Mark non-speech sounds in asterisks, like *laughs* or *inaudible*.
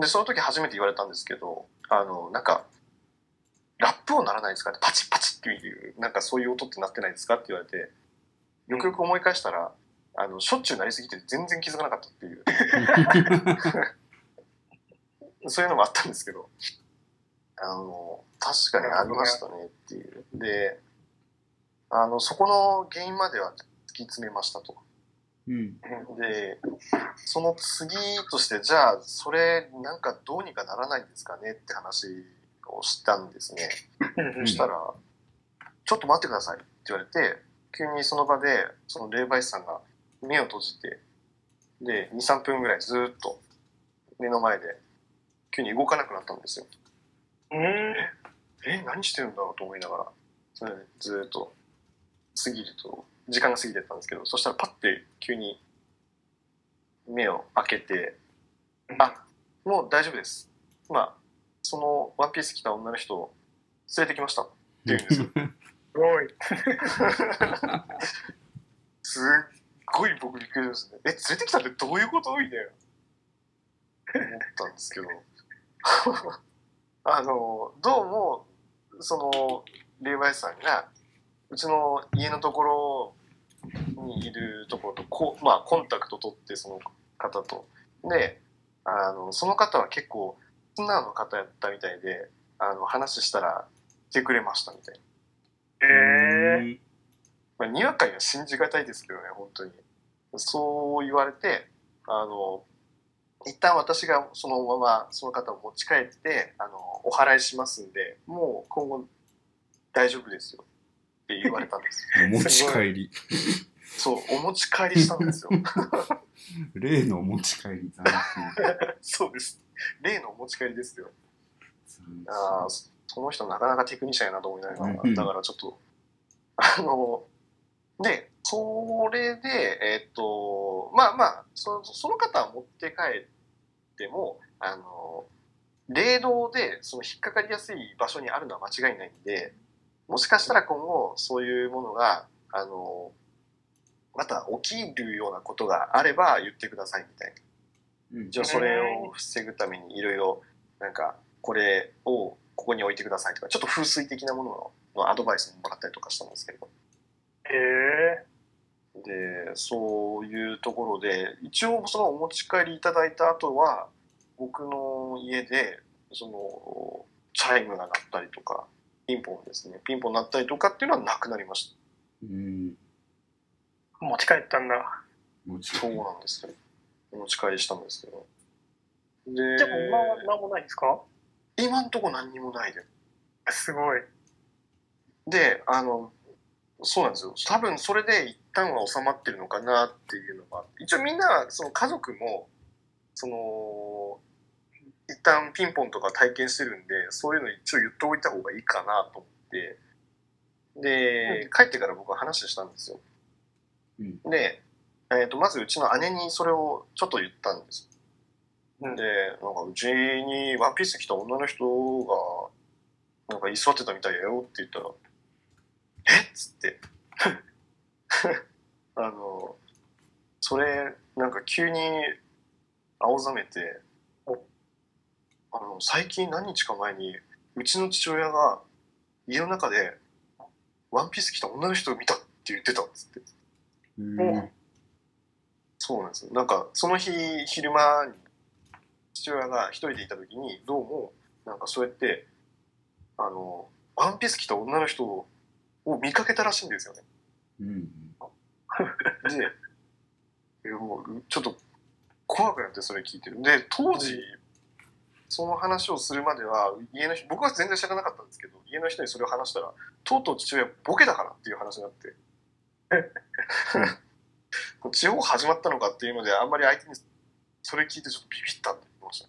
で、その時初めて言われたんですけど、あの、なんか、ラップ音ならないですかって、パチッパチッっていう、なんかそういう音ってなってないですかって言われて、よくよく思い返したら、あの、しょっちゅうなりすぎて全然気づかなかったっていう、*laughs* そういうのもあったんですけど、あの、確かにありましたねっていう。で、あの、そこの原因までは突き詰めましたと。うん。で、その次として、じゃあ、それ、なんかどうにかならないんですかねって話をしたんですね。そしたら、ちょっと待ってくださいって言われて、急にその場で、その霊媒師さんが目を閉じて、で、2、3分ぐらいずーっと目の前で、急に動かなくなったんですよ。うん。え、何してるんだろうと思いながら、それでずーっと過ぎると、時間が過ぎてったんですけど、そしたらパッて急に目を開けて、あ、もう大丈夫です。今、そのワンピース着た女の人を連れてきましたって言うんですよ。*laughs* すごい。すっごい僕びっくりしましたね。え、連れてきたってどういうこと？みたいな。思ったんですけど。*laughs* あの、どうも、その、霊媒師さんが、うちの家のところにいるところと、こう、まあ、コンタクト取って、その方と。で、あの、その方は結構、素直な方やったみたいで、あの、話したら、来てくれましたみたいな。ええまあ、にわかには信じがたいですけどね、本当に。そう言われて、あの、一旦私がそのままその方を持ち帰って、あの、お払いしますんで、もう今後大丈夫ですよって言われたんです。*laughs* お持ち帰り。そう、お持ち帰りしたんですよ。*laughs* 例のお持ち帰り斬 *laughs* そうです。例のお持ち帰りですよ。新。ああ、その人なかなかテクニシャンやなと思いながら、うんだからちょっと、あの、で、それで、えっと、まあまあ、そその方は持って帰っても、あの、霊道でその引っかかりやすい場所にあるのは間違いないんで、もしかしたら今後そういうものが、あの、また起きるようなことがあれば言ってくださいみたいな。うん。じゃあそれを防ぐためにいろいろなんかこれをここに置いてくださいとかちょっと風水的なものののアドバイスももらったりとかしたんですけど。えでそういうところで一応そのお持ち帰りいただいた後は僕の家でそのチャイムが鳴ったりとかピンポンですねピンポン鳴ったりとかっていうのはなくなりましうん。ー、持ち帰ったんだ。持ちたそう帰り。なんですよお持ち帰りしたんですけどででも今は何もないですか？今んとこ何にもないですすごい。で、あの、そうなんですよ。多分それで一旦は収まってるのかなっていうのが、一応みんな、その家族も、その、一旦ピンポンとか体験してるんで、そういうの一応言っておいた方がいいかなと思って、で、帰ってから僕は話したんですよ。うん。で、えっ、と、まずうちの姉にそれをちょっと言ったんです。うんで、なんかうちにワンピース着た女の人が、なんか居座ってたみたいだよって言ったら、えっ？つって。*laughs* あの、それ、なんか急に青ざめて、あの、最近何日か前に、うちの父親が家の中でワンピース着た女の人を見たって言ってたっつって。うん。そうなんですよ。なんか、その日、昼間に、父親が一人でいた時に、どうも、なんかそうやって、あの、ワンピース着た女の人を見かけたらしいんですよね。うん。で、もう、ちょっと怖くなってそれ聞いてる。で、当時、その話をするまでは、家の人、僕は全然知らなかったんですけど、家の人にそれを話したら、とうとう父親ボケだからっていう話になって、*laughs* 地方始まったのかっていうので、あんまり相手にそれ聞いてちょっとビビったって言ってました。